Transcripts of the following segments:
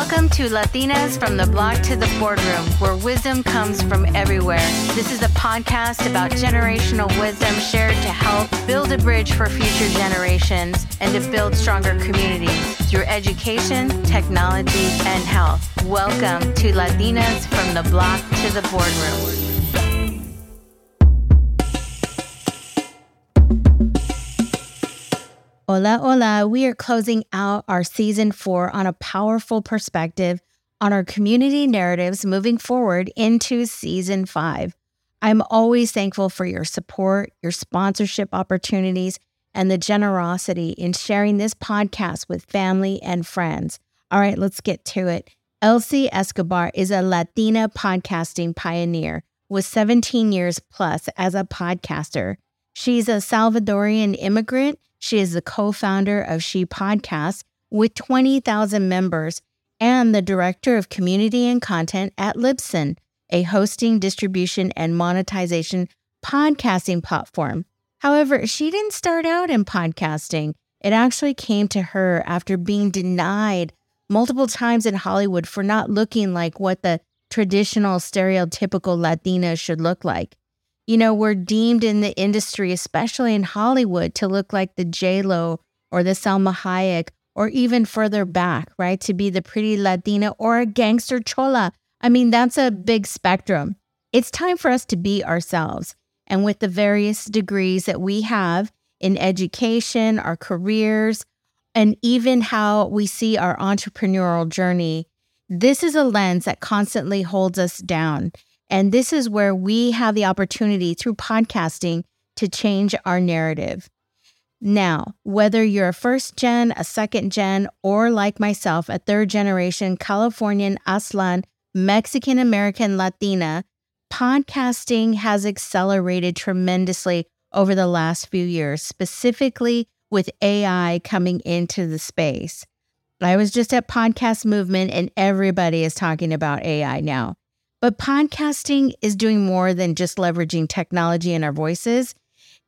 Welcome to Latinas from the Block to the Boardroom, where wisdom comes from everywhere. This is a podcast about generational wisdom shared to help build a bridge for future generations and to build stronger communities through education, technology, and health. Welcome to Latinas from the Block to the Boardroom. Hola, hola. We are closing out our season four on a powerful perspective on our community narratives moving forward into season five. I'm always thankful for your support, your sponsorship opportunities, and the generosity in sharing this podcast with family and friends. All right, let's get to it. Elsie Escobar is a Latina podcasting pioneer with 17 years plus as a podcaster. She's a Salvadorian immigrant she is the co founder of She Podcast with 20,000 members and the director of community and content at Libsyn, a hosting, distribution, and monetization podcasting platform. However, she didn't start out in podcasting. It actually came to her after being denied multiple times in Hollywood for not looking like what the traditional stereotypical Latina should look like you know, we're deemed in the industry, especially in Hollywood, to look like the J Lo or the Salma Hayek, or even further back, right? To be the pretty Latina or a gangster chola. I mean, that's a big spectrum. It's time for us to be ourselves. And with the various degrees that we have in education, our careers, and even how we see our entrepreneurial journey, this is a lens that constantly holds us down. And this is where we have the opportunity through podcasting to change our narrative. Now, whether you're a first gen, a second gen, or like myself, a third generation Californian Aztlan, Mexican American Latina, podcasting has accelerated tremendously over the last few years, specifically with AI coming into the space. I was just at Podcast Movement, and everybody is talking about AI now. But podcasting is doing more than just leveraging technology and our voices.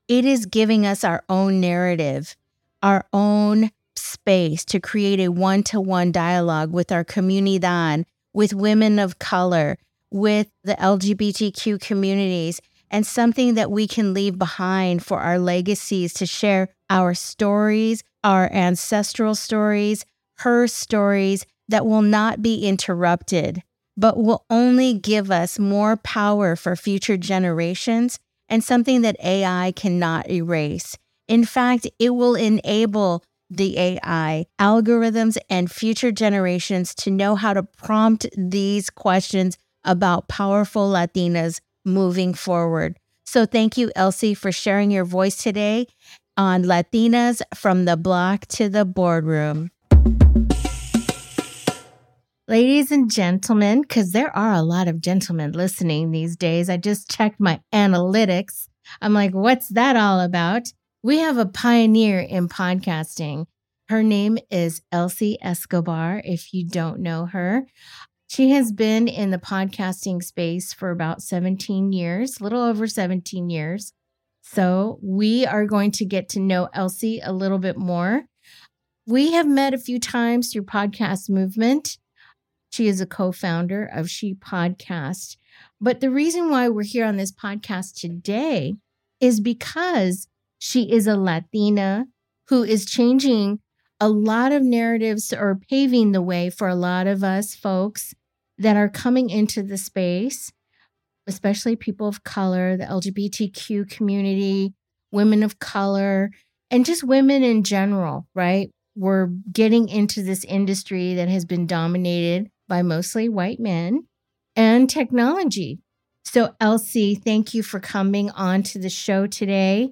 It is giving us our own narrative, our own space to create a one to one dialogue with our comunidad, with women of color, with the LGBTQ communities, and something that we can leave behind for our legacies to share our stories, our ancestral stories, her stories that will not be interrupted but will only give us more power for future generations and something that AI cannot erase. In fact, it will enable the AI algorithms and future generations to know how to prompt these questions about powerful Latinas moving forward. So, thank you, Elsie, for sharing your voice today on Latinas from the block to the boardroom. Ladies and gentlemen, because there are a lot of gentlemen listening these days, I just checked my analytics. I'm like, what's that all about? We have a pioneer in podcasting. Her name is Elsie Escobar, if you don't know her. She has been in the podcasting space for about 17 years, a little over 17 years. So we are going to get to know Elsie a little bit more. We have met a few times through Podcast Movement. She is a co founder of She Podcast. But the reason why we're here on this podcast today is because she is a Latina who is changing a lot of narratives or paving the way for a lot of us folks that are coming into the space, especially people of color, the LGBTQ community, women of color, and just women in general, right? We're getting into this industry that has been dominated by mostly white men and technology. So, Elsie, thank you for coming on to the show today.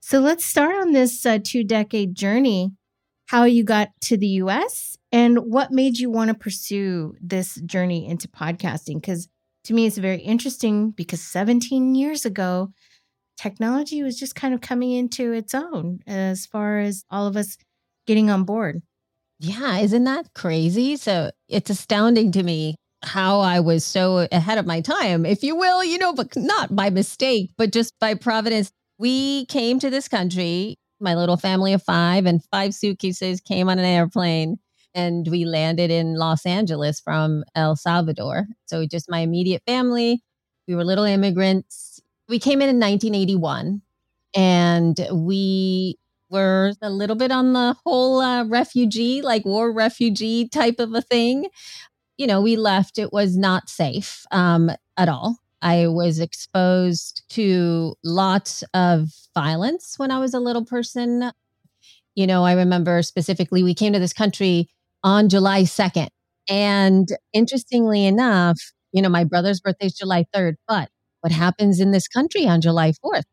So, let's start on this uh, two decade journey how you got to the US and what made you want to pursue this journey into podcasting. Because to me, it's very interesting because 17 years ago, technology was just kind of coming into its own as far as all of us getting on board. Yeah, isn't that crazy? So it's astounding to me how I was so ahead of my time, if you will, you know, but not by mistake, but just by providence. We came to this country, my little family of five, and five suitcases came on an airplane. and we landed in Los Angeles from El Salvador. So just my immediate family. We were little immigrants. We came in in 1981 and we were a little bit on the whole uh, refugee, like war refugee type of a thing. You know, we left, it was not safe um, at all. I was exposed to lots of violence when I was a little person. You know, I remember specifically, we came to this country on July 2nd. And interestingly enough, you know, my brother's birthday is July 3rd, but what happens in this country on July 4th?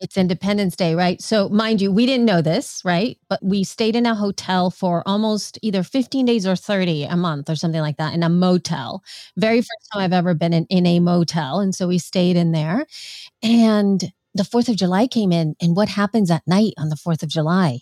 It's Independence Day, right? So, mind you, we didn't know this, right? But we stayed in a hotel for almost either 15 days or 30 a month or something like that in a motel. Very mm-hmm. first time I've ever been in, in a motel. And so we stayed in there. And the 4th of July came in. And what happens at night on the 4th of July?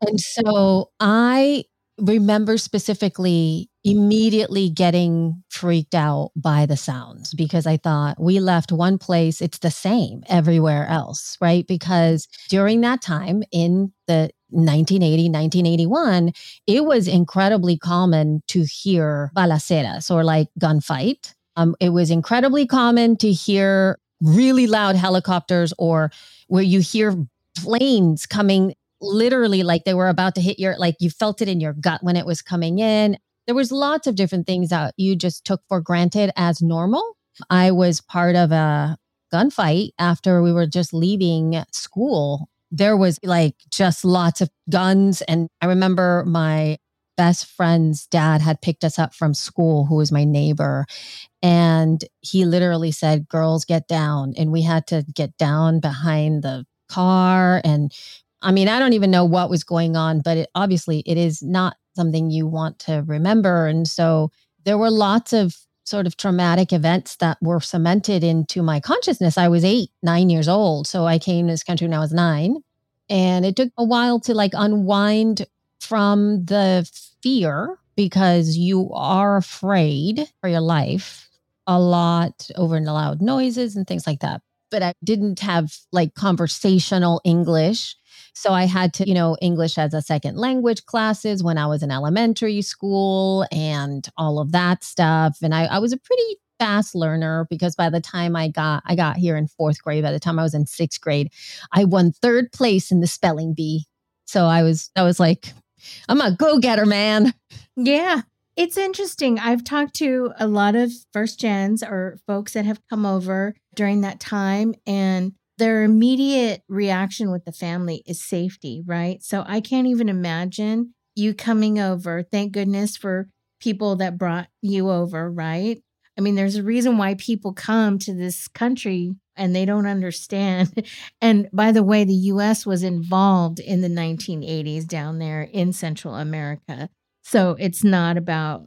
And so I remember specifically immediately getting freaked out by the sounds because I thought we left one place, it's the same everywhere else, right? Because during that time in the 1980, 1981, it was incredibly common to hear balaceras or like gunfight. Um, it was incredibly common to hear really loud helicopters or where you hear planes coming literally like they were about to hit your like you felt it in your gut when it was coming in. There was lots of different things that you just took for granted as normal. I was part of a gunfight after we were just leaving school. There was like just lots of guns and i remember my best friend's dad had picked us up from school who was my neighbor and he literally said girls get down and we had to get down behind the car and I mean, I don't even know what was going on, but it, obviously it is not something you want to remember. And so there were lots of sort of traumatic events that were cemented into my consciousness. I was eight, nine years old. So I came to this country when I was nine. And it took a while to like unwind from the fear because you are afraid for your life a lot over loud noises and things like that. But I didn't have like conversational English so I had to, you know, English as a second language classes when I was in elementary school and all of that stuff. And I, I was a pretty fast learner because by the time I got I got here in fourth grade, by the time I was in sixth grade, I won third place in the spelling bee. So I was I was like, I'm a go-getter, man. Yeah. It's interesting. I've talked to a lot of first gens or folks that have come over during that time and their immediate reaction with the family is safety, right? So I can't even imagine you coming over. Thank goodness for people that brought you over, right? I mean, there's a reason why people come to this country and they don't understand. And by the way, the US was involved in the 1980s down there in Central America. So it's not about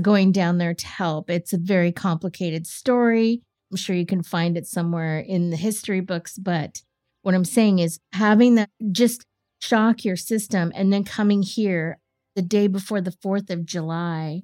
going down there to help. It's a very complicated story. I'm sure you can find it somewhere in the history books. But what I'm saying is having that just shock your system and then coming here the day before the 4th of July.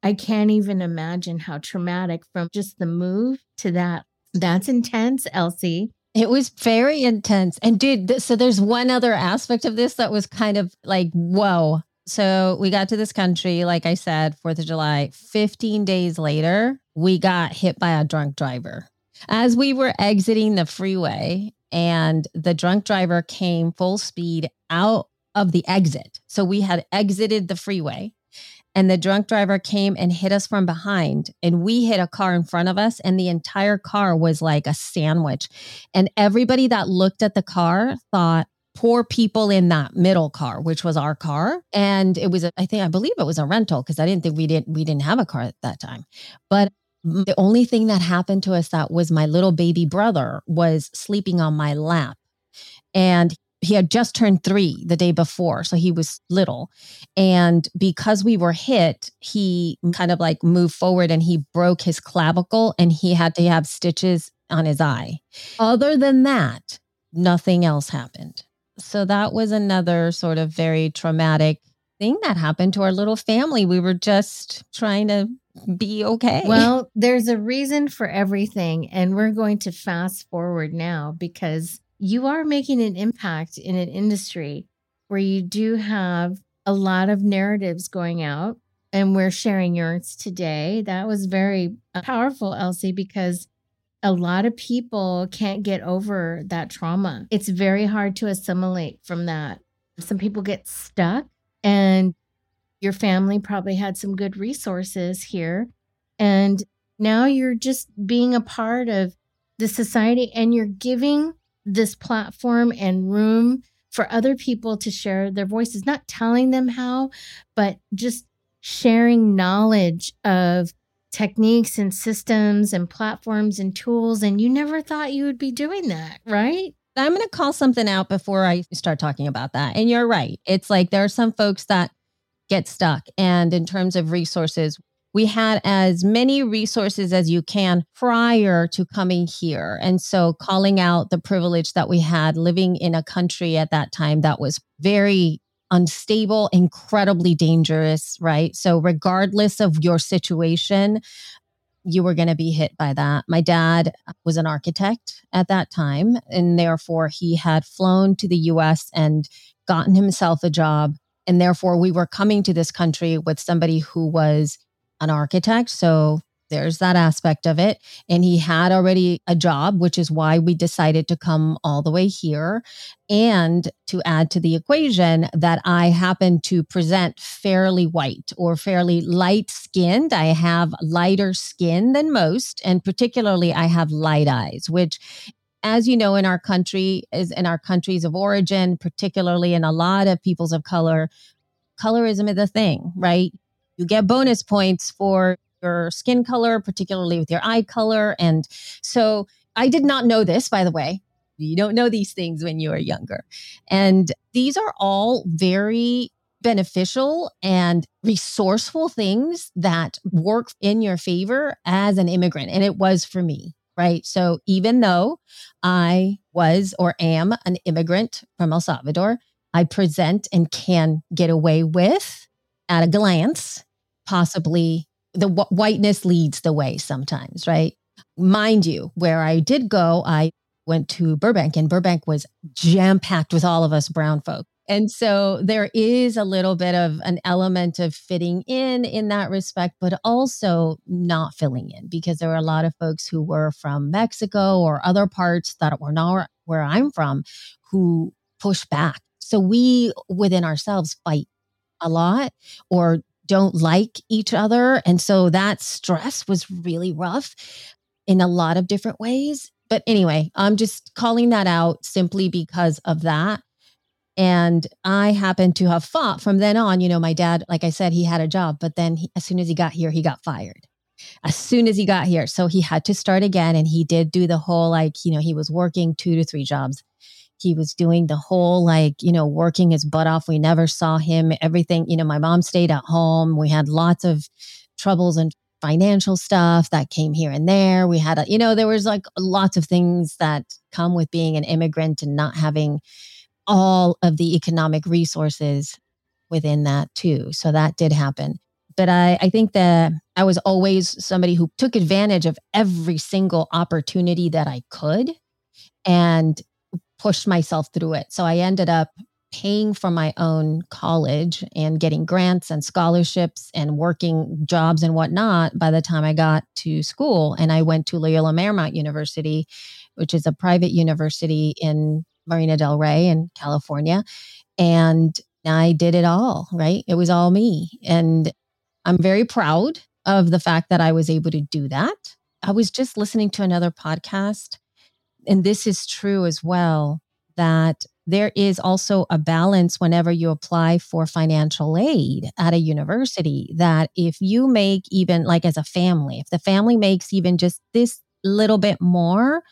I can't even imagine how traumatic from just the move to that. That's intense, Elsie. It was very intense. And dude, so there's one other aspect of this that was kind of like, whoa. So we got to this country, like I said, 4th of July. 15 days later, we got hit by a drunk driver. As we were exiting the freeway, and the drunk driver came full speed out of the exit. So we had exited the freeway, and the drunk driver came and hit us from behind. And we hit a car in front of us, and the entire car was like a sandwich. And everybody that looked at the car thought, poor people in that middle car, which was our car. And it was, a, I think, I believe it was a rental because I didn't think we didn't, we didn't have a car at that time. But the only thing that happened to us that was my little baby brother was sleeping on my lap. And he had just turned three the day before. So he was little. And because we were hit, he kind of like moved forward and he broke his clavicle and he had to have stitches on his eye. Other than that, nothing else happened. So that was another sort of very traumatic thing that happened to our little family. We were just trying to be okay. Well, there's a reason for everything. And we're going to fast forward now because you are making an impact in an industry where you do have a lot of narratives going out, and we're sharing yours today. That was very uh, powerful, Elsie, because a lot of people can't get over that trauma. It's very hard to assimilate from that. Some people get stuck, and your family probably had some good resources here. And now you're just being a part of the society and you're giving this platform and room for other people to share their voices, not telling them how, but just sharing knowledge of techniques and systems and platforms and tools. And you never thought you would be doing that, right? I'm going to call something out before I start talking about that. And you're right. It's like there are some folks that get stuck. And in terms of resources, we had as many resources as you can prior to coming here. And so calling out the privilege that we had living in a country at that time that was very unstable, incredibly dangerous, right? So, regardless of your situation, you were going to be hit by that. My dad was an architect at that time, and therefore he had flown to the US and gotten himself a job. And therefore, we were coming to this country with somebody who was an architect. So there's that aspect of it. And he had already a job, which is why we decided to come all the way here. And to add to the equation, that I happen to present fairly white or fairly light skinned. I have lighter skin than most. And particularly, I have light eyes, which as you know, in our country, is in our countries of origin, particularly in a lot of peoples of color, colorism is a thing, right? You get bonus points for your skin color, particularly with your eye color. And so I did not know this, by the way. You don't know these things when you are younger. And these are all very beneficial and resourceful things that work in your favor as an immigrant. And it was for me, right? So even though I was or am an immigrant from El Salvador, I present and can get away with at a glance, possibly the wh- whiteness leads the way sometimes, right? Mind you, where I did go, I went to Burbank, and Burbank was jam packed with all of us brown folk. And so there is a little bit of an element of fitting in in that respect, but also not filling in because there were a lot of folks who were from Mexico or other parts that were not where I'm from who push back. So we within ourselves fight a lot or don't like each other. And so that stress was really rough in a lot of different ways. But anyway, I'm just calling that out simply because of that. And I happen to have fought from then on. You know, my dad, like I said, he had a job, but then he, as soon as he got here, he got fired. As soon as he got here. So he had to start again. And he did do the whole, like, you know, he was working two to three jobs he was doing the whole, like, you know, working his butt off. We never saw him, everything. You know, my mom stayed at home. We had lots of troubles and financial stuff that came here and there. We had, a, you know, there was like lots of things that come with being an immigrant and not having all of the economic resources within that too. So that did happen. But I, I think that I was always somebody who took advantage of every single opportunity that I could. And pushed myself through it. So I ended up paying for my own college and getting grants and scholarships and working jobs and whatnot by the time I got to school. And I went to Loyola Marymount University, which is a private university in Marina Del Rey in California. And I did it all, right? It was all me. And I'm very proud of the fact that I was able to do that. I was just listening to another podcast and this is true as well, that there is also a balance whenever you apply for financial aid at a university that if you make even like as a family, if the family makes even just this little bit more,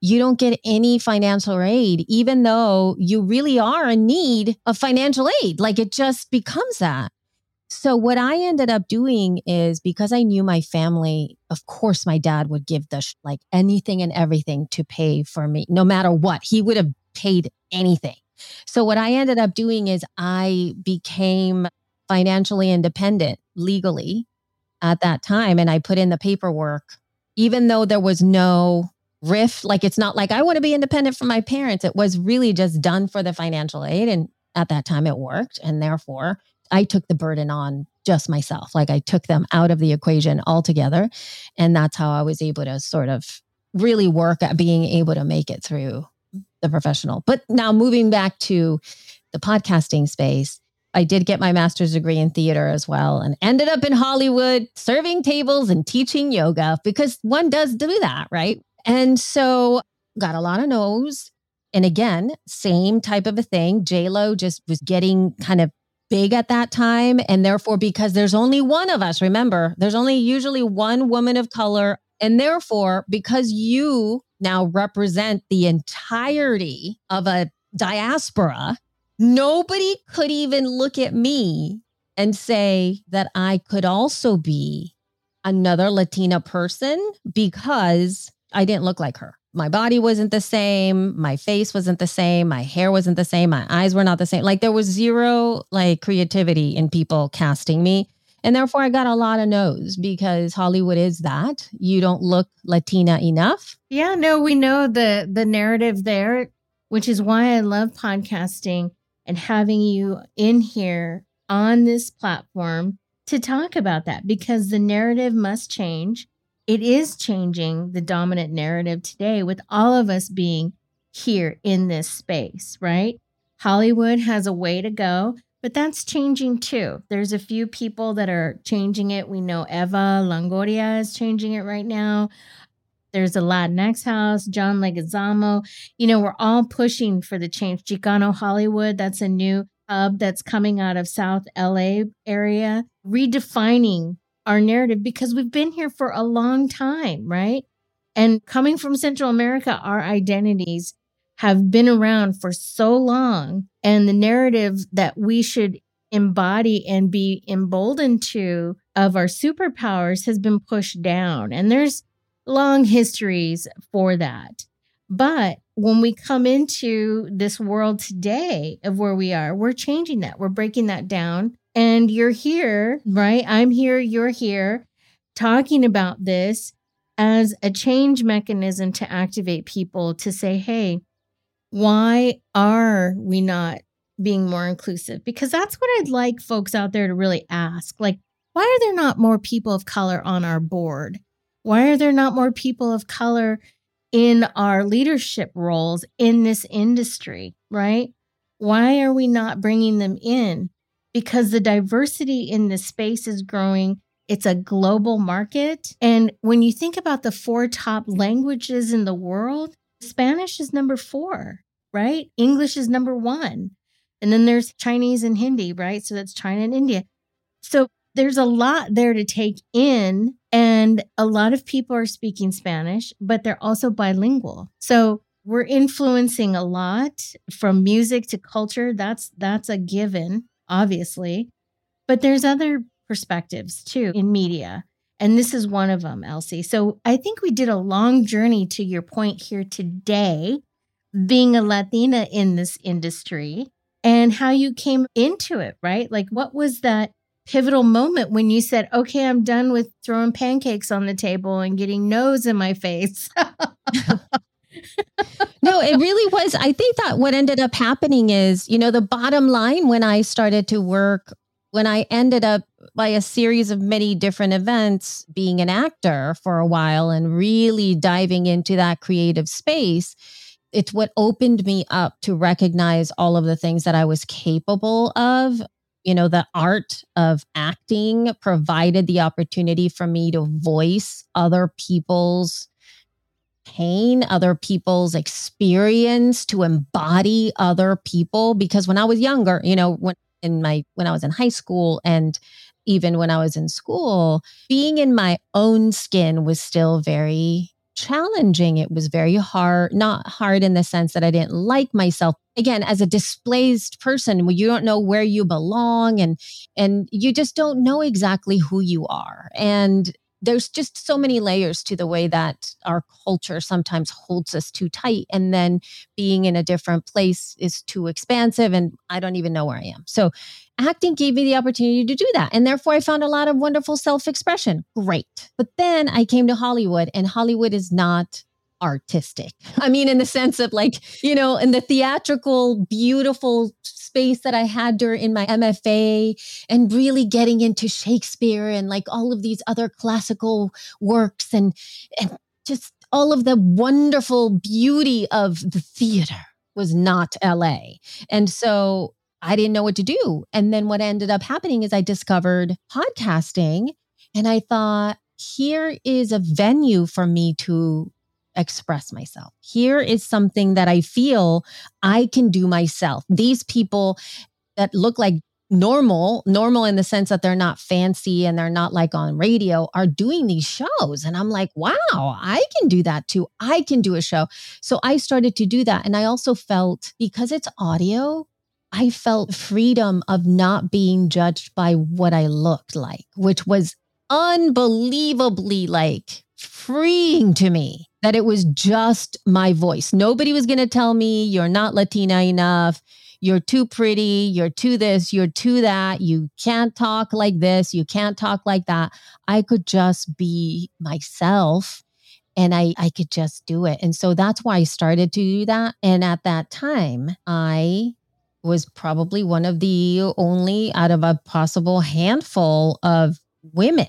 you don't get any financial aid, even though you really are in need of financial aid. Like it just becomes that. So, what I ended up doing is because I knew my family, of course, my dad would give the sh- like anything and everything to pay for me, no matter what. He would have paid anything. So, what I ended up doing is I became financially independent legally at that time. And I put in the paperwork, even though there was no rift. Like, it's not like I want to be independent from my parents. It was really just done for the financial aid. And at that time, it worked. And therefore, I took the burden on just myself. Like I took them out of the equation altogether. And that's how I was able to sort of really work at being able to make it through the professional. But now moving back to the podcasting space, I did get my master's degree in theater as well and ended up in Hollywood serving tables and teaching yoga because one does do that, right? And so got a lot of no's. And again, same type of a thing. J Lo just was getting kind of big at that time. And therefore, because there's only one of us, remember, there's only usually one woman of color. And therefore, because you now represent the entirety of a diaspora, nobody could even look at me and say that I could also be another Latina person because I didn't look like her my body wasn't the same my face wasn't the same my hair wasn't the same my eyes were not the same. Like there was zero like creativity in people casting me. And therefore i got a lot of no's because hollywood is that. You don't look latina enough. Yeah no we know the the narrative there which is why i love podcasting and having you in here on this platform to talk about that because the narrative must change it is changing the dominant narrative today with all of us being here in this space, right? Hollywood has a way to go, but that's changing too. There's a few people that are changing it. We know Eva Longoria is changing it right now. There's a Latinx house, John Leguizamo. You know, we're all pushing for the change. Chicano Hollywood, that's a new hub that's coming out of South LA area, redefining our narrative because we've been here for a long time, right? And coming from Central America, our identities have been around for so long. And the narrative that we should embody and be emboldened to of our superpowers has been pushed down. And there's long histories for that. But when we come into this world today of where we are, we're changing that. We're breaking that down and you're here, right? I'm here, you're here, talking about this as a change mechanism to activate people to say, hey, why are we not being more inclusive? Because that's what I'd like folks out there to really ask. Like, why are there not more people of color on our board? Why are there not more people of color in our leadership roles in this industry, right? Why are we not bringing them in? Because the diversity in the space is growing. It's a global market. And when you think about the four top languages in the world, Spanish is number four, right? English is number one. And then there's Chinese and Hindi, right? So that's China and India. So there's a lot there to take in. And a lot of people are speaking Spanish, but they're also bilingual. So we're influencing a lot from music to culture. That's that's a given obviously, but there's other perspectives too in media. And this is one of them, Elsie. So I think we did a long journey to your point here today, being a Latina in this industry and how you came into it, right? Like, what was that pivotal moment when you said, okay, I'm done with throwing pancakes on the table and getting nose in my face? no, it really was. I think that what ended up happening is, you know, the bottom line when I started to work, when I ended up by a series of many different events being an actor for a while and really diving into that creative space, it's what opened me up to recognize all of the things that I was capable of. You know, the art of acting provided the opportunity for me to voice other people's pain, other people's experience, to embody other people. Because when I was younger, you know, when in my when I was in high school and even when I was in school, being in my own skin was still very challenging. It was very hard, not hard in the sense that I didn't like myself. Again, as a displaced person, you don't know where you belong and and you just don't know exactly who you are. And there's just so many layers to the way that our culture sometimes holds us too tight and then being in a different place is too expansive and i don't even know where i am. So acting gave me the opportunity to do that and therefore i found a lot of wonderful self-expression. Great. But then i came to hollywood and hollywood is not artistic. I mean in the sense of like you know in the theatrical beautiful space that I had during in my MFA and really getting into Shakespeare and like all of these other classical works and, and just all of the wonderful beauty of the theater was not LA. And so I didn't know what to do. And then what ended up happening is I discovered podcasting and I thought, here is a venue for me to express myself. Here is something that I feel I can do myself. These people that look like normal, normal in the sense that they're not fancy and they're not like on radio, are doing these shows. And I'm like, wow, I can do that too. I can do a show. So I started to do that. And I also felt because it's audio, I felt freedom of not being judged by what I looked like, which was unbelievably like freeing to me that it was just my voice. Nobody was going to tell me you're not Latina enough. You're too pretty. You're too this. You're too that. You can't talk like this. You can't talk like that. I could just be myself and I, I could just do it. And so that's why I started to do that. And at that time, I was probably one of the only out of a possible handful of women,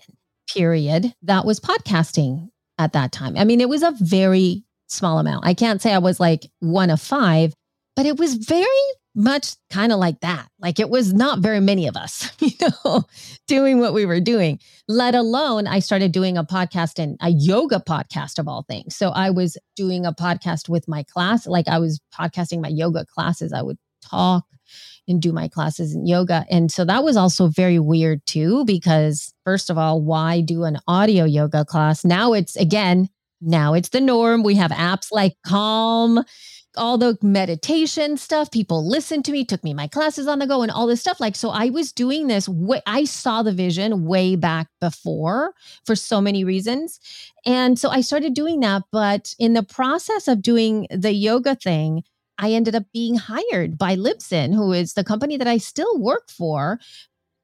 period, that was podcasting at that time. I mean, it was a very small amount. I can't say I was like one of five, but it was very much kind of like that. Like it was not very many of us, you know, doing what we were doing, let alone I started doing a podcast and a yoga podcast of all things. So I was doing a podcast with my class, like I was podcasting my yoga classes. I would talk and do my classes in yoga. And so that was also very weird too, because first of all, why do an audio yoga class? Now it's again, now it's the norm. We have apps like Calm, all the meditation stuff. People listen to me, took me my classes on the go and all this stuff. Like, so I was doing this I saw the vision way back before for so many reasons. And so I started doing that. But in the process of doing the yoga thing, I ended up being hired by Libsyn, who is the company that I still work for,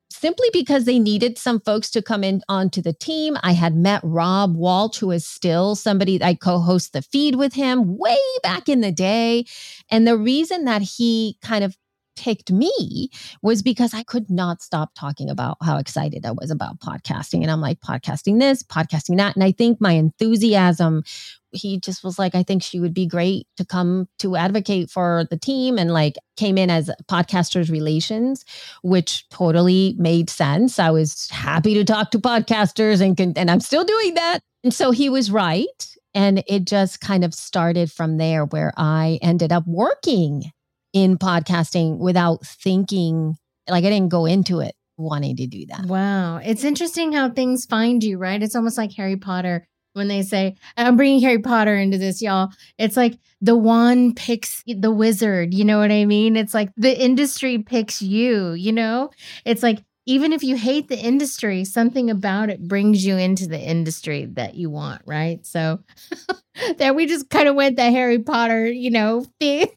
simply because they needed some folks to come in onto the team. I had met Rob Walsh, who is still somebody I co-host the feed with him way back in the day. And the reason that he kind of picked me was because I could not stop talking about how excited I was about podcasting. And I'm like, podcasting this, podcasting that. And I think my enthusiasm, he just was like, I think she would be great to come to advocate for the team and like came in as podcasters relations, which totally made sense. I was happy to talk to podcasters and, can, and I'm still doing that. And so he was right. And it just kind of started from there where I ended up working in podcasting without thinking, like I didn't go into it wanting to do that. Wow. It's interesting how things find you, right? It's almost like Harry Potter when they say, I'm bringing Harry Potter into this, y'all. It's like the wand picks the wizard. You know what I mean? It's like the industry picks you, you know? It's like, even if you hate the industry, something about it brings you into the industry that you want, right? So there we just kind of went the Harry Potter, you know, thing.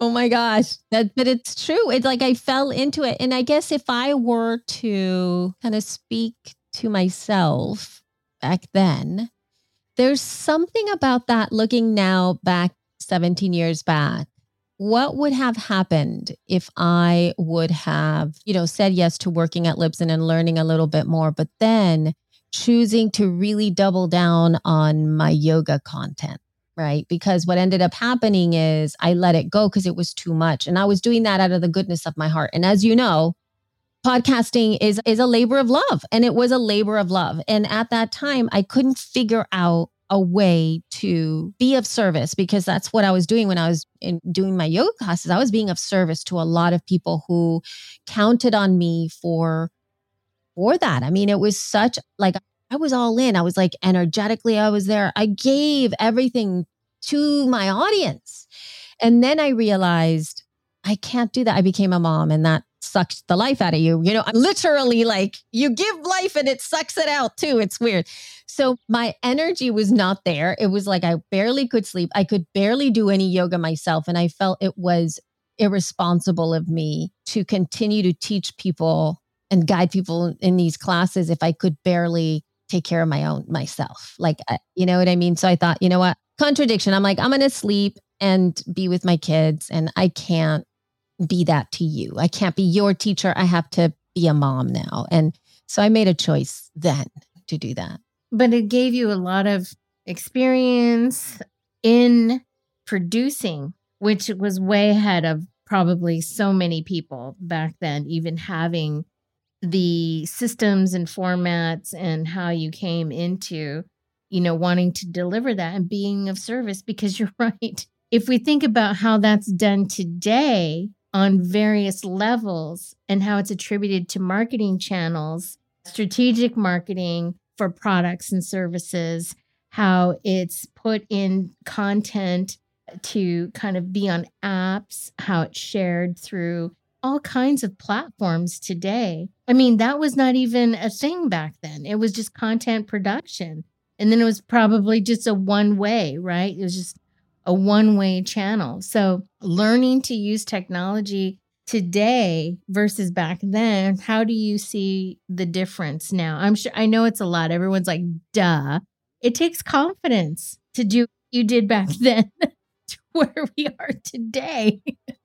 Oh my gosh. That but it's true. It's like I fell into it. And I guess if I were to kind of speak to myself back then, there's something about that looking now back 17 years back. What would have happened if I would have, you know, said yes to working at Libsyn and learning a little bit more, but then choosing to really double down on my yoga content? Right? Because what ended up happening is I let it go because it was too much. And I was doing that out of the goodness of my heart. And as you know, podcasting is is a labor of love and it was a labor of love. And at that time I couldn't figure out a way to be of service because that's what I was doing when I was in doing my yoga classes. I was being of service to a lot of people who counted on me for for that. I mean, it was such like I was all in. I was like energetically, I was there. I gave everything to my audience. And then I realized I can't do that. I became a mom and that sucked the life out of you. You know, I'm literally like, you give life and it sucks it out too. It's weird. So my energy was not there. It was like I barely could sleep. I could barely do any yoga myself. And I felt it was irresponsible of me to continue to teach people and guide people in these classes if I could barely take care of my own myself. Like, you know what I mean? So I thought, you know what? Contradiction. I'm like, I'm going to sleep and be with my kids. And I can't be that to you. I can't be your teacher. I have to be a mom now. And so I made a choice then to do that. But it gave you a lot of experience in producing, which was way ahead of probably so many people back then, even having the systems and formats and how you came into, you know, wanting to deliver that and being of service because you're right. If we think about how that's done today on various levels and how it's attributed to marketing channels, strategic marketing for products and services, how it's put in content to kind of be on apps, how it's shared through all kinds of platforms today. I mean, that was not even a thing back then. It was just content production. And then it was probably just a one way, right? It was just a one way channel. So learning to use technology today versus back then, how do you see the difference now? I'm sure I know it's a lot. Everyone's like, duh. It takes confidence to do what you did back then to where we are today.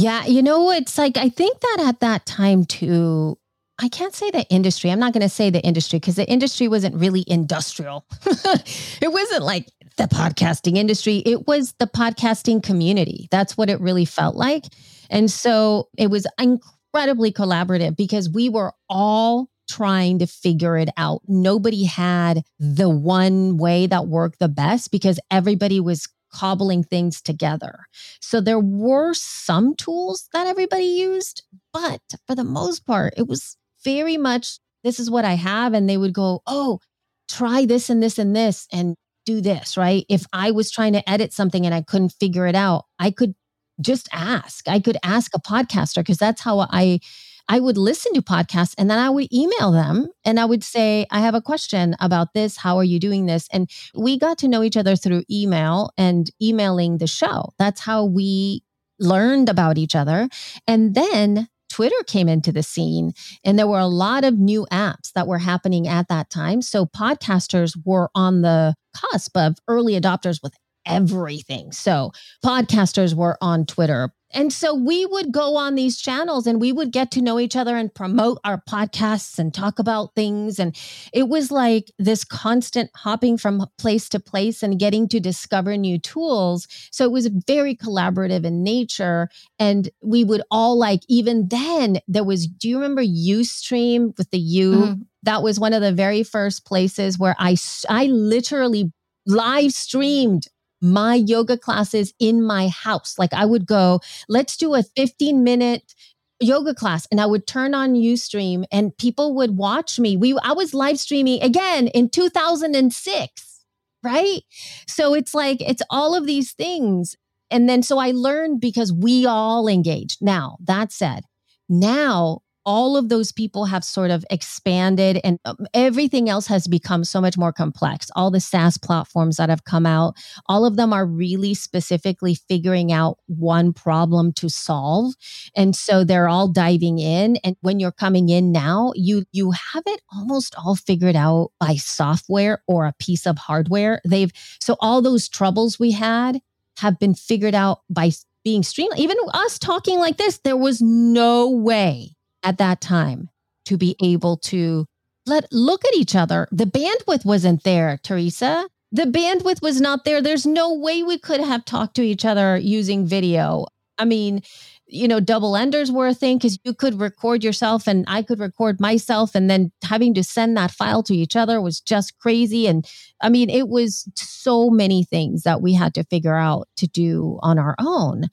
Yeah, you know, it's like I think that at that time too, I can't say the industry. I'm not going to say the industry because the industry wasn't really industrial. it wasn't like the podcasting industry, it was the podcasting community. That's what it really felt like. And so it was incredibly collaborative because we were all trying to figure it out. Nobody had the one way that worked the best because everybody was cobbling things together. So there were some tools that everybody used, but for the most part, it was very much this is what I have. And they would go, oh, try this and this and this and do this, right? If I was trying to edit something and I couldn't figure it out, I could just ask. I could ask a podcaster because that's how I I would listen to podcasts and then I would email them and I would say, I have a question about this. How are you doing this? And we got to know each other through email and emailing the show. That's how we learned about each other. And then Twitter came into the scene and there were a lot of new apps that were happening at that time. So podcasters were on the cusp of early adopters with everything. So podcasters were on Twitter, and so we would go on these channels and we would get to know each other and promote our podcasts and talk about things. And it was like this constant hopping from place to place and getting to discover new tools. So it was very collaborative in nature. And we would all like, even then, there was, do you remember Ustream with the U? Mm-hmm. That was one of the very first places where I, I literally live streamed my yoga classes in my house. Like I would go, let's do a 15 minute yoga class and I would turn on Ustream and people would watch me. We I was live streaming again in 2006, right? So it's like it's all of these things. And then so I learned because we all engaged. Now, that said, now all of those people have sort of expanded and um, everything else has become so much more complex. All the SaaS platforms that have come out, all of them are really specifically figuring out one problem to solve. And so they're all diving in and when you're coming in now, you you have it almost all figured out by software or a piece of hardware. They've so all those troubles we had have been figured out by being streamed. Even us talking like this, there was no way at that time to be able to let look at each other. The bandwidth wasn't there, Teresa. The bandwidth was not there. There's no way we could have talked to each other using video. I mean, you know, double enders were a thing because you could record yourself and I could record myself, and then having to send that file to each other was just crazy. And I mean, it was so many things that we had to figure out to do on our own.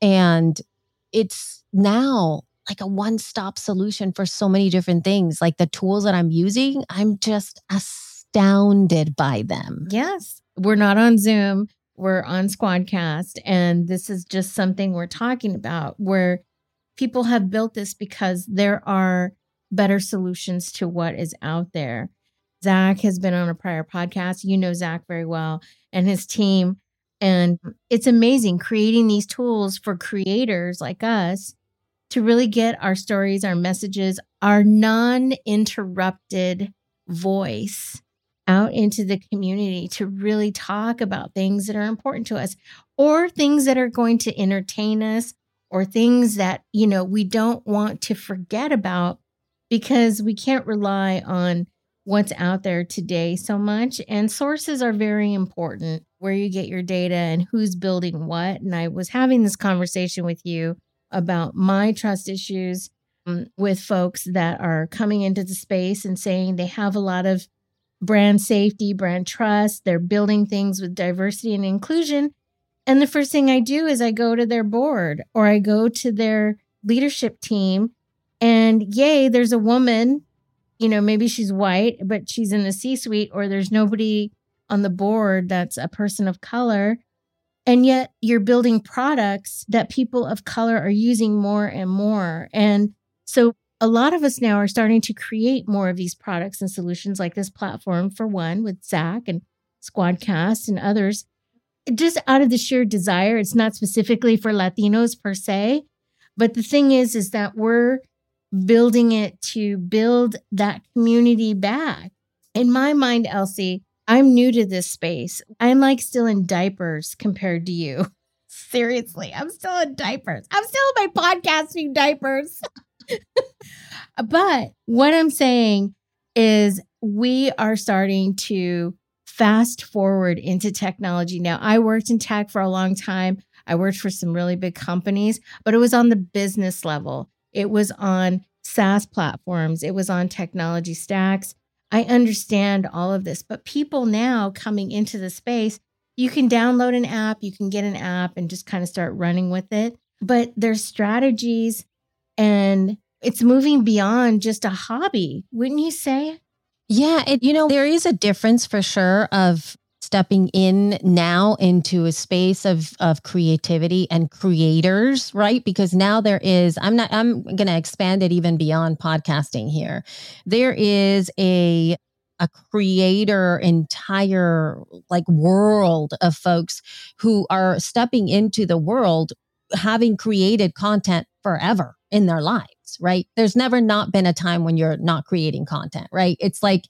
And it's now like a one stop solution for so many different things. Like the tools that I'm using, I'm just astounded by them. Yes. We're not on Zoom, we're on Squadcast. And this is just something we're talking about where people have built this because there are better solutions to what is out there. Zach has been on a prior podcast. You know Zach very well and his team. And it's amazing creating these tools for creators like us to really get our stories, our messages, our non interrupted voice out into the community to really talk about things that are important to us or things that are going to entertain us or things that, you know, we don't want to forget about because we can't rely on what's out there today so much. And sources are very important where you get your data and who's building what. And I was having this conversation with you about my trust issues um, with folks that are coming into the space and saying they have a lot of brand safety, brand trust, they're building things with diversity and inclusion. And the first thing I do is I go to their board or I go to their leadership team and yay, there's a woman, you know, maybe she's white, but she's in the C suite, or there's nobody on the board that's a person of color. And yet you're building products that people of color are using more and more. And so a lot of us now are starting to create more of these products and solutions like this platform for one with Zach and Squadcast and others just out of the sheer desire. It's not specifically for Latinos per se, but the thing is, is that we're building it to build that community back. In my mind, Elsie, I'm new to this space. I'm like still in diapers compared to you. Seriously, I'm still in diapers. I'm still in my podcasting diapers. but what I'm saying is, we are starting to fast forward into technology now. I worked in tech for a long time. I worked for some really big companies, but it was on the business level. It was on SaaS platforms, it was on technology stacks. I understand all of this, but people now coming into the space, you can download an app, you can get an app and just kind of start running with it. But there's strategies and it's moving beyond just a hobby, wouldn't you say? Yeah, it, you know, there is a difference for sure of stepping in now into a space of of creativity and creators, right? Because now there is I'm not I'm going to expand it even beyond podcasting here. There is a a creator entire like world of folks who are stepping into the world having created content forever in their lives right? There's never not been a time when you're not creating content, right? It's like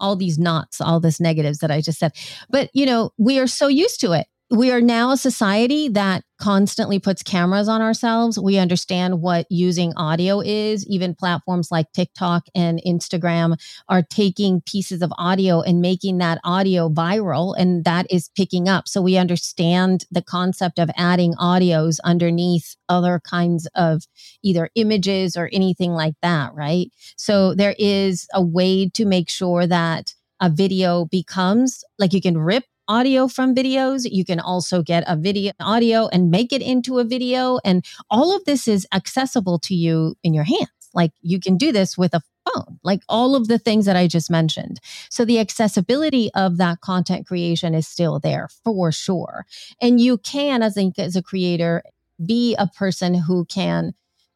all these knots, all this negatives that I just said. But, you know, we are so used to it we are now a society that constantly puts cameras on ourselves. We understand what using audio is. Even platforms like TikTok and Instagram are taking pieces of audio and making that audio viral, and that is picking up. So we understand the concept of adding audios underneath other kinds of either images or anything like that, right? So there is a way to make sure that a video becomes like you can rip audio from videos. You can also get a video audio and make it into a video. And all of this is accessible to you in your hands. Like you can do this with a phone, like all of the things that I just mentioned. So the accessibility of that content creation is still there for sure. And you can, as a, as a creator, be a person who can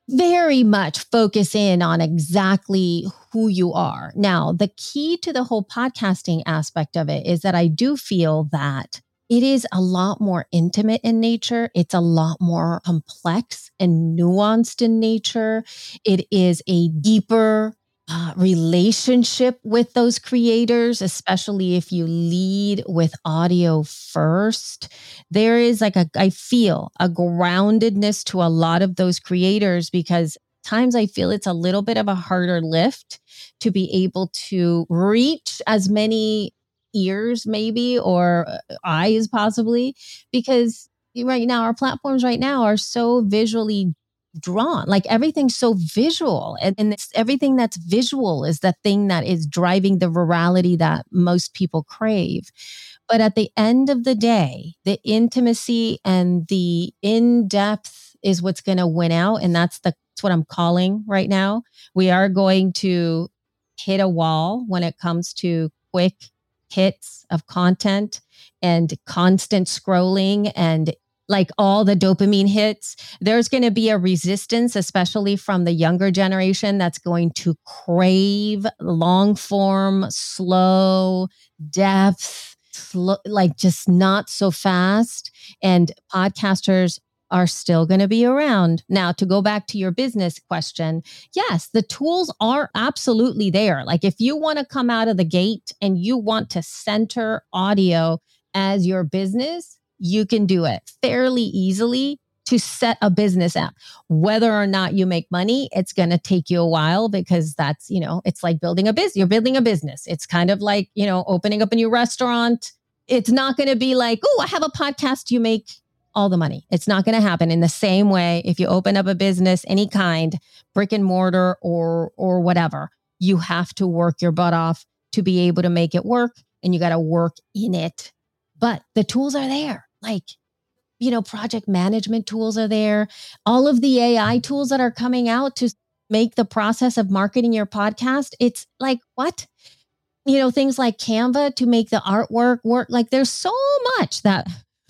very much focus in on exactly who you are. Now, the key to the whole podcasting aspect of it is that I do feel that it is a lot more intimate in nature. It's a lot more complex and nuanced in nature. It is a deeper uh, relationship with those creators, especially if you lead with audio first. There is like a, I feel a groundedness to a lot of those creators because times I feel it's a little bit of a harder lift to be able to reach as many ears, maybe, or uh, eyes, possibly, because right now our platforms right now are so visually drawn like everything's so visual and, and everything that's visual is the thing that is driving the virality that most people crave. But at the end of the day the intimacy and the in-depth is what's going to win out and that's the that's what i'm calling right now. We are going to hit a wall when it comes to quick hits of content and constant scrolling and like all the dopamine hits, there's going to be a resistance, especially from the younger generation, that's going to crave long form, slow, depth, like just not so fast. And podcasters are still going to be around. Now, to go back to your business question, yes, the tools are absolutely there. Like if you want to come out of the gate and you want to center audio as your business, you can do it fairly easily to set a business app. Whether or not you make money, it's going to take you a while because that's, you know, it's like building a business. You're building a business. It's kind of like, you know, opening up a new restaurant. It's not going to be like, oh, I have a podcast. You make all the money. It's not going to happen in the same way if you open up a business, any kind, brick and mortar or or whatever. You have to work your butt off to be able to make it work and you got to work in it. But the tools are there. Like you know, project management tools are there. All of the AI mm-hmm. tools that are coming out to make the process of marketing your podcast, it's like what? You know, things like Canva to make the artwork work. Like there's so much that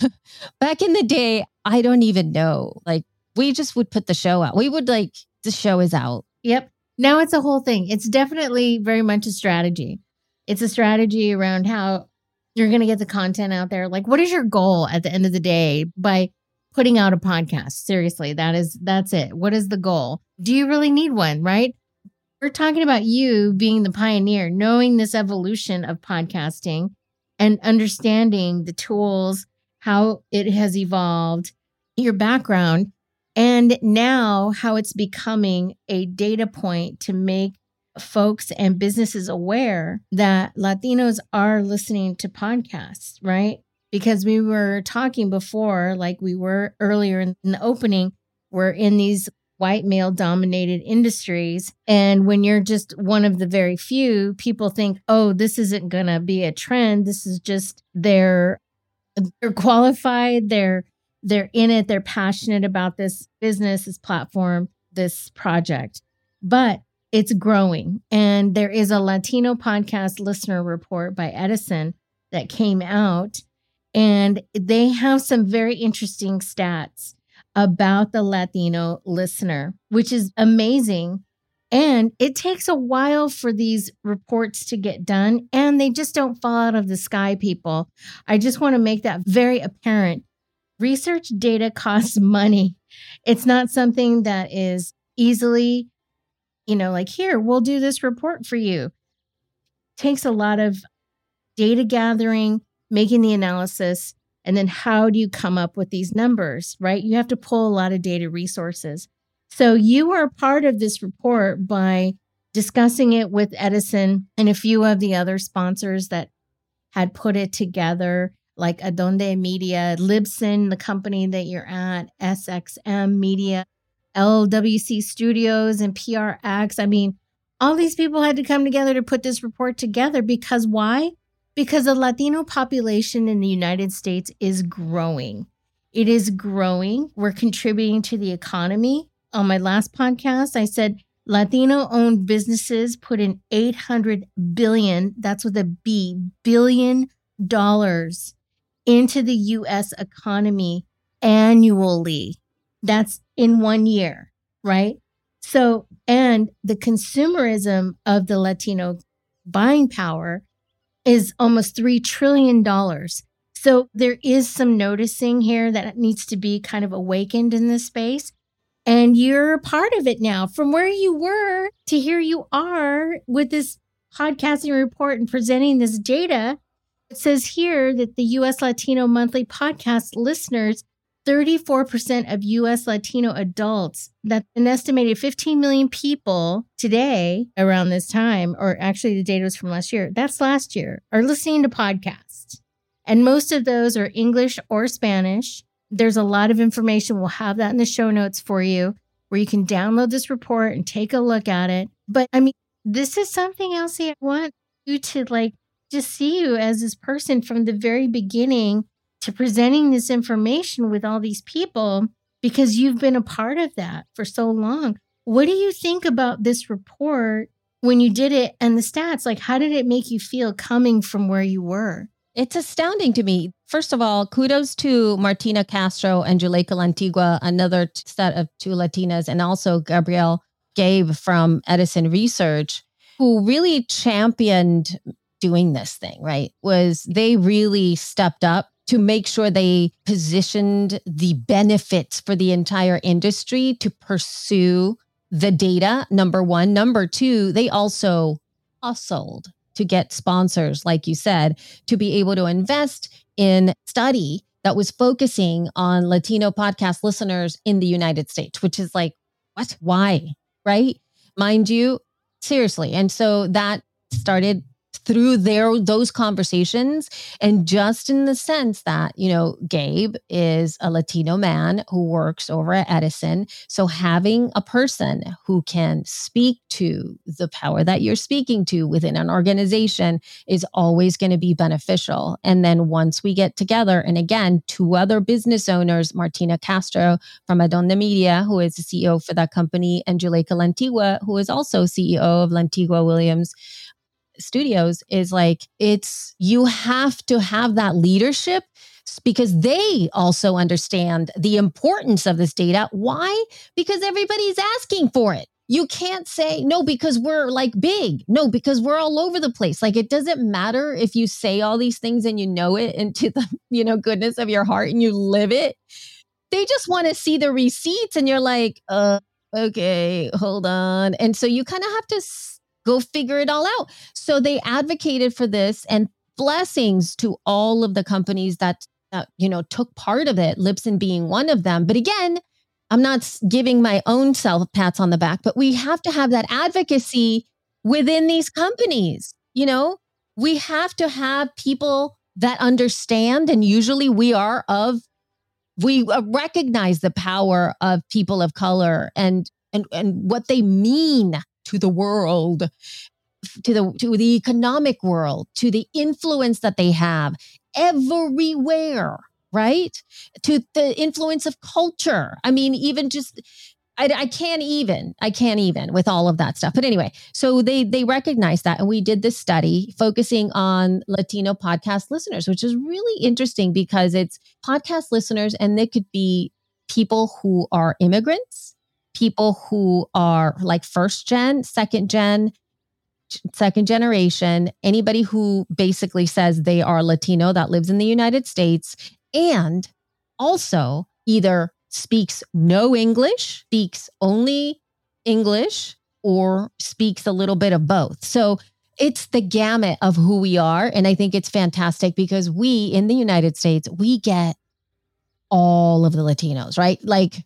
back in the day, I don't even know. Like we just would put the show out. We would like the show is out. Yep. Now it's a whole thing. It's definitely very much a strategy. It's a strategy around how you're going to get the content out there. Like, what is your goal at the end of the day by putting out a podcast? Seriously, that is, that's it. What is the goal? Do you really need one? Right. We're talking about you being the pioneer, knowing this evolution of podcasting and understanding the tools, how it has evolved, your background, and now how it's becoming a data point to make folks and businesses aware that Latinos are listening to podcasts, right? Because we were talking before, like we were earlier in the opening, we're in these white male dominated industries. And when you're just one of the very few, people think, oh, this isn't going to be a trend. This is just they're, they're qualified. They're, they're in it. They're passionate about this business, this platform, this project. But it's growing. And there is a Latino podcast listener report by Edison that came out, and they have some very interesting stats about the Latino listener, which is amazing. And it takes a while for these reports to get done, and they just don't fall out of the sky, people. I just want to make that very apparent. Research data costs money. It's not something that is easily you know, like, here, we'll do this report for you. Takes a lot of data gathering, making the analysis, and then how do you come up with these numbers, right? You have to pull a lot of data resources. So you were part of this report by discussing it with Edison and a few of the other sponsors that had put it together, like Adonde Media, Libsyn, the company that you're at, SXM Media, LWC Studios and PRX. I mean, all these people had to come together to put this report together because why? Because the Latino population in the United States is growing. It is growing. We're contributing to the economy. On my last podcast, I said Latino owned businesses put in 800 billion, that's with a B, billion dollars into the US economy annually. That's in one year, right? So, and the consumerism of the Latino buying power is almost $3 trillion. So there is some noticing here that needs to be kind of awakened in this space. And you're a part of it now. From where you were to here you are with this podcasting report and presenting this data, it says here that the US Latino Monthly Podcast listeners 34% of US Latino adults, that an estimated 15 million people today around this time, or actually the data was from last year, that's last year, are listening to podcasts. And most of those are English or Spanish. There's a lot of information. We'll have that in the show notes for you where you can download this report and take a look at it. But I mean, this is something else I want you to like just see you as this person from the very beginning to presenting this information with all these people because you've been a part of that for so long. What do you think about this report when you did it and the stats? Like, how did it make you feel coming from where you were? It's astounding to me. First of all, kudos to Martina Castro and Juleyka Lantigua, another set of two Latinas, and also Gabrielle Gabe from Edison Research, who really championed doing this thing, right? Was they really stepped up to make sure they positioned the benefits for the entire industry to pursue the data. Number one. Number two, they also hustled to get sponsors, like you said, to be able to invest in study that was focusing on Latino podcast listeners in the United States, which is like, what? Why? Right? Mind you, seriously. And so that started through their those conversations and just in the sense that you know gabe is a latino man who works over at edison. So having a person who can speak to the power that you're speaking to within an organization is always going to be beneficial. And then once we get together and again two other business owners martina castro from adonde media who is the ceo for that company and Juleyka lantigua who is also ceo of lantigua williams studios is like it's you have to have that leadership because they also understand the importance of this data. Why? Because everybody's asking for it. You can't say no because we're like big. No, because we're all over the place. Like it doesn't matter if you say all these things and you know it into the, you know, goodness of your heart and you live it. They just want to see the receipts and you're like, uh okay, hold on. And so you kind of have to Go figure it all out. So they advocated for this and blessings to all of the companies that, you know took part of it, Libsyn being one of them. But again, I'm not giving my own self pats on the back, but we have to have that advocacy within these companies. You know, we have to have people that understand, and usually we are of, we uh, recognize the power of people of color and and and what they mean to the world to the to the economic world to the influence that they have everywhere right? To the influence of culture. I mean even just I, I, can't even i can't even with all of that stuff. But anyway so they they recognize that and we did this study focusing on latino podcast listeners which is really interesting because it's podcast listeners and they could be people who are immigrants people who are like first gen, second gen, second generation, anybody who basically says they are Latino that lives in the United States and also either speaks no English, speaks only English, or speaks a little bit of both. So it's the gamut of who we are. And I think it's fantastic because we in the United States, we get all of the Latinos, right? Like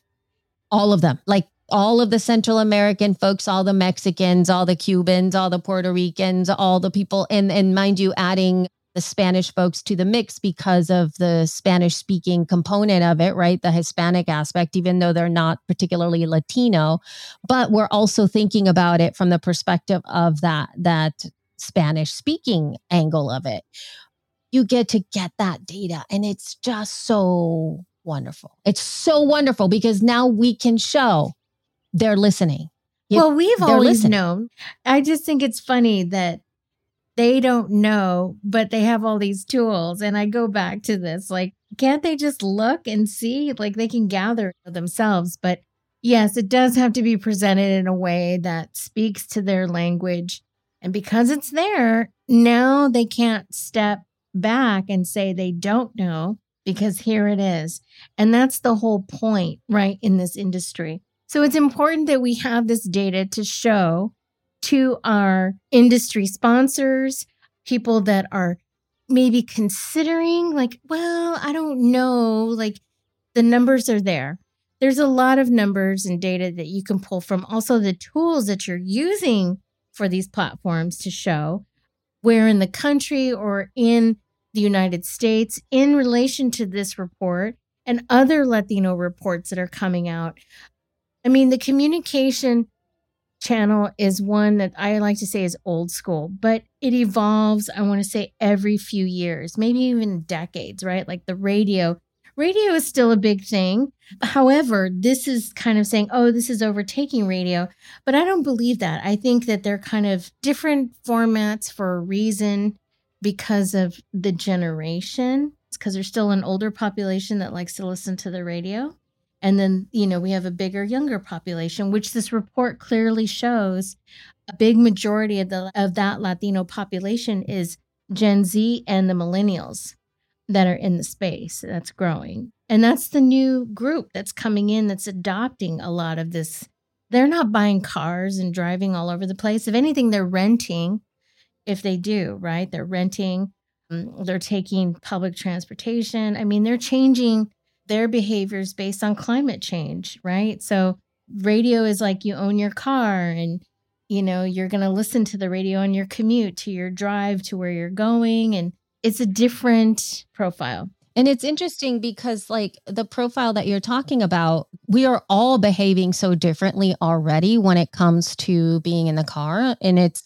all of them. Like all of the Central American folks, all the Mexicans, all the Cubans, all the Puerto Ricans, all the people, and and mind you, adding the Spanish folks to the mix because of the Spanish speaking component of it, right? The Hispanic aspect, even though they're not particularly Latino, but we're also thinking about it from the perspective of that that Spanish speaking angle of it. You get to get that data, and it's just so wonderful. It's so wonderful because now we can show they're listening. You, well, we've always listening. known. I just think it's funny that they don't know, but they have all these tools. And I go back to this like, can't they just look and see? Like they can gather themselves. But yes, it does have to be presented in a way that speaks to their language. And because it's there, now they can't step back and say they don't know because here it is. And that's the whole point, right, in this industry. So it's important that we have this data to show to our industry sponsors, people that are maybe considering, like, well, I don't know, like the numbers are there. There's a lot of numbers and data that you can pull from, also the tools that you're using for these platforms to show where in the country or in the United States in relation to this report and other Latino reports that are coming out I mean, the communication channel is one that I like to say is old school, but it evolves, I want to say, every few years, maybe even decades, right? Like the radio. Radio is still a big thing. However, this is kind of saying, oh, this is overtaking radio. But I don't believe that. I think that they're kind of different formats for a reason because of the generation. It's because there's still an older population that likes to listen to the radio. And then, you know, we have a bigger, younger population, which this report clearly shows a big majority of the of that Latino population is Gen Z and the millennials that are in the space that's growing. And that's the new group that's coming in that's adopting a lot of this. They're not buying cars and driving all over the place. If anything, they're renting if they do, right? They're renting Um, they're taking public transportation. I mean, they're changing their behaviors based on climate change, right? So, radio is like you own your car and you know, you're going to listen to the radio on your commute to your drive to where you're going and it's a different profile. And it's interesting because, like, the profile that you're talking about, we are all behaving so differently already when it comes to being in the car. And it's,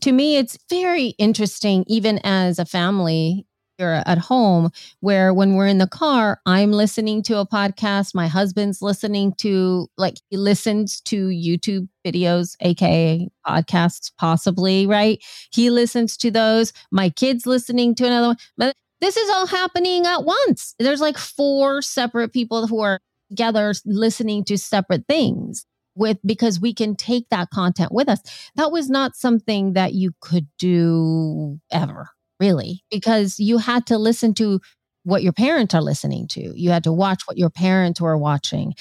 to me, it's very interesting, even as a family here at home, where when we're in the car, I'm listening to a podcast. My husband's listening to, like, he listens to YouTube videos, AKA podcasts, possibly, right? He listens to those. My kid's listening to another one. But this is all happening at once. There's like four separate people who are together listening to separate things with because we can take that content with us. That was not something that you could do ever, really, because you had to listen to what your parents are listening to. You had to watch what your parents were watching.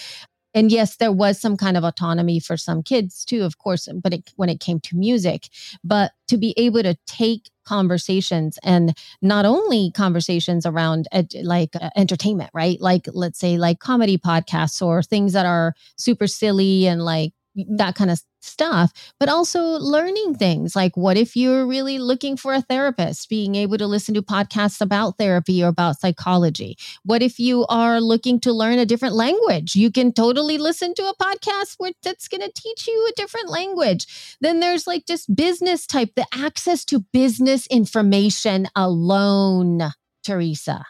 And yes there was some kind of autonomy for some kids too of course but it, when it came to music. But to be able to take conversations and not only conversations around ed, like uh, entertainment right? Like let's say like comedy podcasts or things that are super silly and like that kind of stuff, but also learning things like what if you're really looking for a therapist, being able to listen to podcasts about therapy or about psychology? What if you are looking to learn a different language? You can totally listen to a podcast where that's going to teach you a different language. Then there's like just business type, the access to business information alone, Teresa.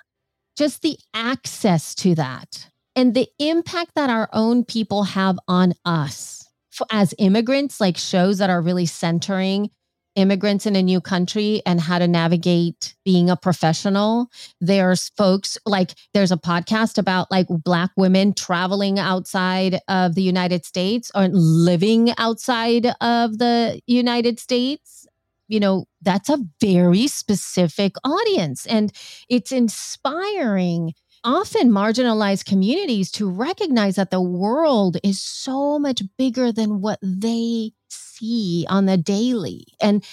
Just the access to that and the impact that our own people have on us as immigrants, like shows that are really centering immigrants in a new country and how to navigate being a professional. There's folks like there's a podcast about like black women traveling outside of the United States or living outside of the United States. You know, that's a very specific audience and it's inspiring often marginalized communities to recognize that the world is so much bigger than what they see on the daily. And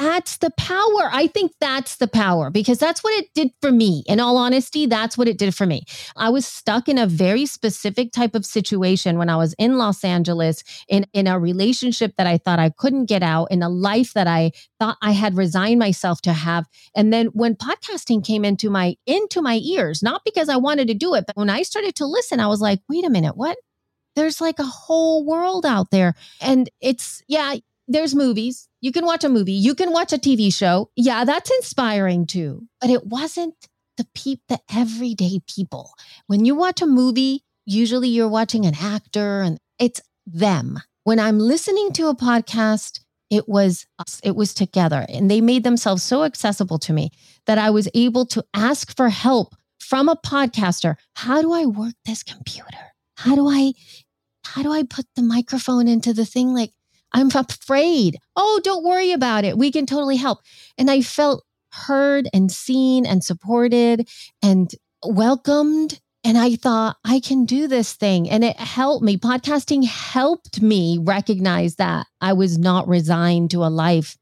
that's the power. I think that's the power because that's what it did for me. In all honesty, that's what it did for me. I was stuck in a very specific type of situation when I was in Los Angeles in, in a relationship that I thought I couldn't get out, in a life that I thought I had resigned myself to have. And then when podcasting came into my into my ears, not because I wanted to do it, but when I started to listen, I was like, wait a minute, what? there's like a whole world out there. And it's, yeah, there's movies. You can watch a movie. You can watch a TV show. Yeah, that's inspiring too. But it wasn't the peep, the everyday people. When you watch a movie, usually you're watching an actor and it's them. When I'm listening to a podcast, it was us, it was together. And they made themselves so accessible to me that I was able to ask for help from a podcaster. How do I work this computer? How do I how do I put the microphone into the thing? Like, I'm afraid. Oh, don't worry about it. We can totally help. And I felt heard and seen and supported and welcomed. And I thought, I can do this thing. And it helped me. Podcasting helped me recognize that I was not resigned to a life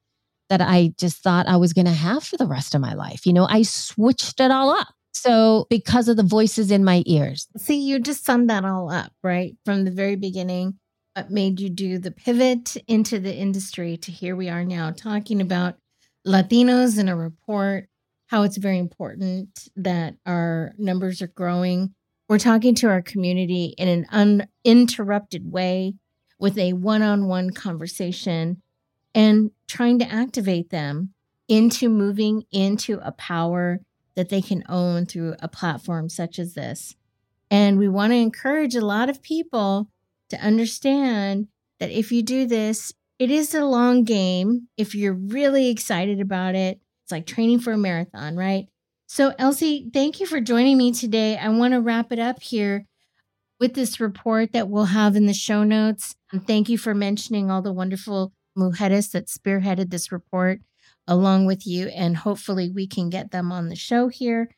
that I just thought I was going to have for the rest of my life. You know, I switched it all up. So, because of the voices in my ears. See, you just summed that all up, right? From the very beginning what made you do the pivot into the industry to here we are now talking about Latinos in a report, how it's very important that our numbers are growing. We're talking to our community in an uninterrupted way with a one on one conversation and trying to activate them into moving into a power that they can own through a platform such as this. And we want to encourage a lot of people to understand that if you do this, it is a long game. If you're really excited about it, it's like training for a marathon, right? So, Elsie, thank you for joining me today. I want to wrap it up here with this report that we'll have in the show notes. And thank you for mentioning all the wonderful mujeres that spearheaded this report along with you. And hopefully, we can get them on the show here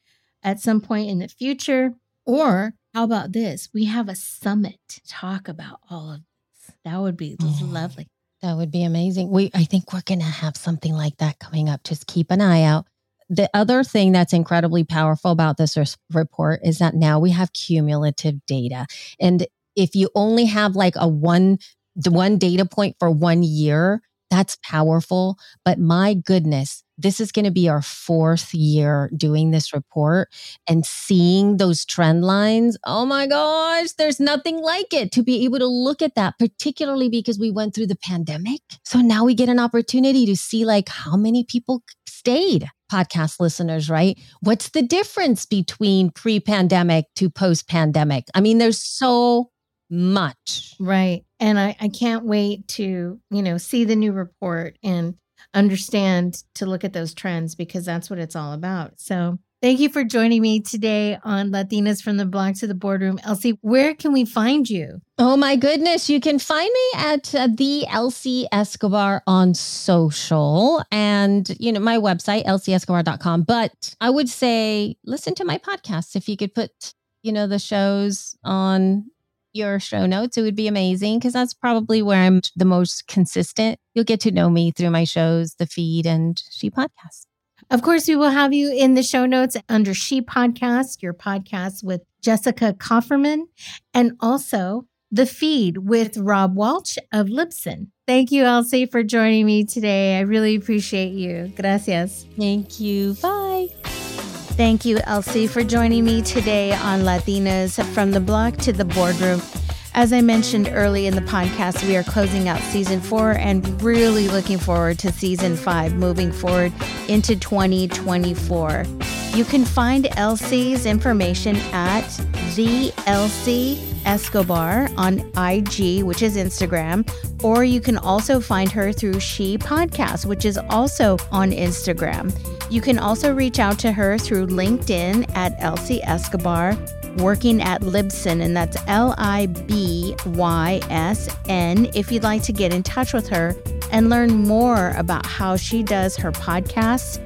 at some point in the future. Or how about this? We have a summit to talk about all of this. That would be lovely. That would be amazing. We I think we're going to have something like that coming up. Just keep an eye out. the other thing that's incredibly powerful about this report is that now we have cumulative data. And if you only have like a one, the one data point for one year, that's powerful. But my goodness, this is going to be our fourth year doing this report and seeing those trend lines. Oh my gosh, there's nothing like it to be able to look at that, particularly because we went through the pandemic. So now we get an opportunity to see like how many people stayed podcast listeners, right? What's the difference between pre pandemic to post pandemic? I mean, there's so much. Right. And I, I can't wait to, you know, see the new report and understand to look at those trends because that's what it's all about. So thank you for joining me today on Latinas from the Block to the Boardroom. Elsie, where can we find you? Oh my goodness. You can find me at uh, the Elsie Escobar on social and, you know, my website, elsieescobar.com. But I would say listen to my podcast. If you could put, you know, the shows on your show notes, it would be amazing because that's probably where I'm the most consistent. You'll get to know me through my shows, the feed, and She Podcast. Of course, we will have you in the show notes under She Podcast, your podcast with Jessica Kupferman, and also the feed with Rob Walsh of Libsyn. Thank you, Elsie, for joining me today. I really appreciate you. Gracias. Thank you. Bye. Thank you, Elsie, for joining me today on Latinas from the Block to the Boardroom. As I mentioned early in the podcast, we are closing out season four and really looking forward to season five moving forward into 2024. You can find Elsie's information at the Elsie Escobar on IG, which is Instagram, or you can also find her through She Podcast, which is also on Instagram. You can also reach out to her through LinkedIn at Elsie Escobar, working at Libsyn, and that's L I B Y S N, if you'd like to get in touch with her and learn more about how she does her podcasts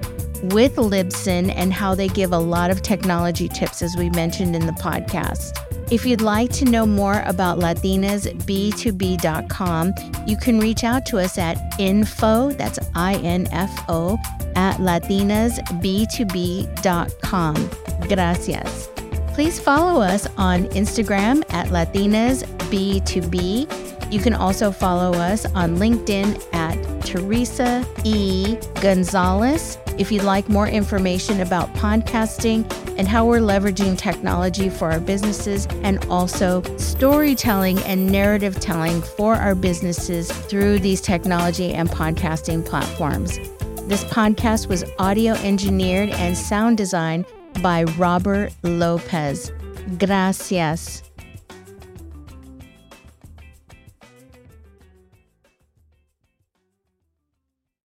with Libsyn and how they give a lot of technology tips, as we mentioned in the podcast. If you'd like to know more about latinasb2b.com, you can reach out to us at info, that's I N F O, at latinasb2b.com. Gracias. Please follow us on Instagram at latinasb2b. You can also follow us on LinkedIn at Teresa E. Gonzalez. If you'd like more information about podcasting and how we're leveraging technology for our businesses and also storytelling and narrative telling for our businesses through these technology and podcasting platforms. This podcast was audio engineered and sound designed by Robert Lopez. Gracias.